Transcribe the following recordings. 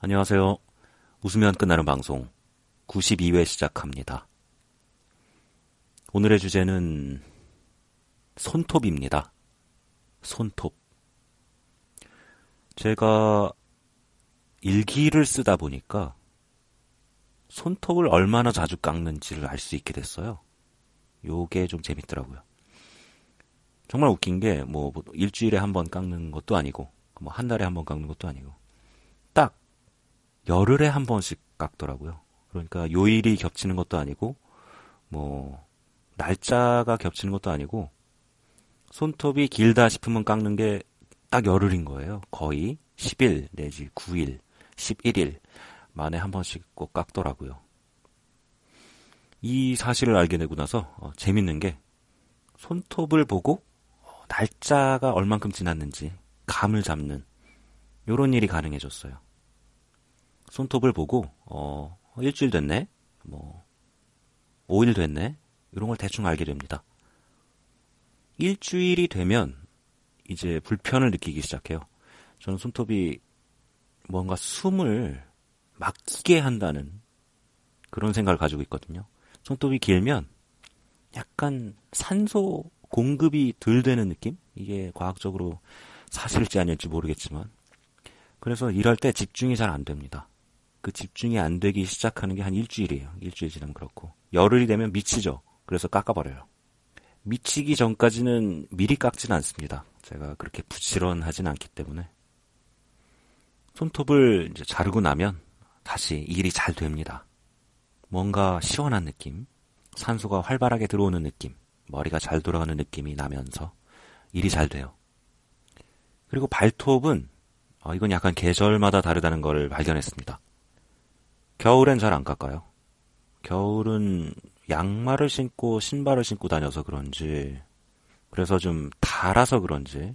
안녕하세요. 웃으면 끝나는 방송 92회 시작합니다. 오늘의 주제는 손톱입니다. 손톱. 제가 일기를 쓰다 보니까 손톱을 얼마나 자주 깎는지를 알 수 있게 됐어요. 요게 좀 재밌더라고요. 정말 웃긴 게, 뭐, 일주일에 한 번 깎는 것도 아니고, 뭐, 한 달에 한 번 깎는 것도 아니고, 딱, 열흘에 한 번씩 깎더라고요. 그러니까 요일이 겹치는 것도 아니고, 뭐, 날짜가 겹치는 것도 아니고, 손톱이 길다 싶으면 깎는 게 딱 열흘인 거예요. 거의 10일 내지 9일, 11일 만에 한 번씩 꼭 깎더라고요. 이 사실을 알게 되고 나서 어, 재밌는 게 손톱을 보고 어, 날짜가 얼만큼 지났는지 감을 잡는 요런 일이 가능해졌어요. 손톱을 보고 어 일주일 됐네, 뭐 5일 됐네 이런 걸 대충 알게 됩니다. 일주일이 되면 이제 불편을 느끼기 시작해요. 저는 손톱이 뭔가 숨을 막히게 한다는 그런 생각을 가지고 있거든요. 손톱이 길면 약간 산소 공급이 덜 되는 느낌? 이게 과학적으로 사실일지 아닐지 모르겠지만. 그래서 일할 때 집중이 잘 안 됩니다. 그 집중이 안 되기 시작하는 게 한 일주일이에요. 일주일 지나면 그렇고. 열흘이 되면 미치죠. 그래서 깎아버려요. 미치기 전까지는 미리 깎진 않습니다. 제가 그렇게 부지런하진 않기 때문에. 손톱을 이제 자르고 나면 다시 일이 잘 됩니다. 뭔가 시원한 느낌, 산소가 활발하게 들어오는 느낌, 머리가 잘 돌아가는 느낌이 나면서 일이 잘 돼요. 그리고 발톱은 어, 이건 약간 계절마다 다르다는 걸 발견했습니다. 겨울엔 잘 안 깎아요. 겨울은 양말을 신고 신발을 신고 다녀서 그런지 그래서 좀 달아서 그런지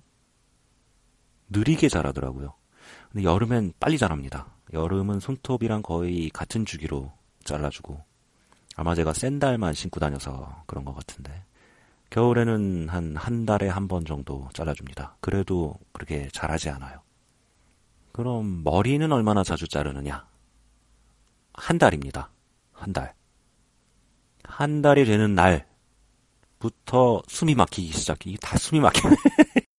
느리게 자라더라고요. 근데 여름엔 빨리 자랍니다. 여름은 손톱이랑 거의 같은 주기로 잘라주고 아마 제가 샌달만 신고 다녀서 그런 것 같은데 겨울에는 한 한 달에 한 번 정도 잘라줍니다. 그래도 그렇게 잘하지 않아요. 그럼 머리는 얼마나 자주 자르느냐? 한 달입니다. 한 달. 한 달이 되는 날부터 숨이 막히기 시작해. 이게 다 숨이 막히네.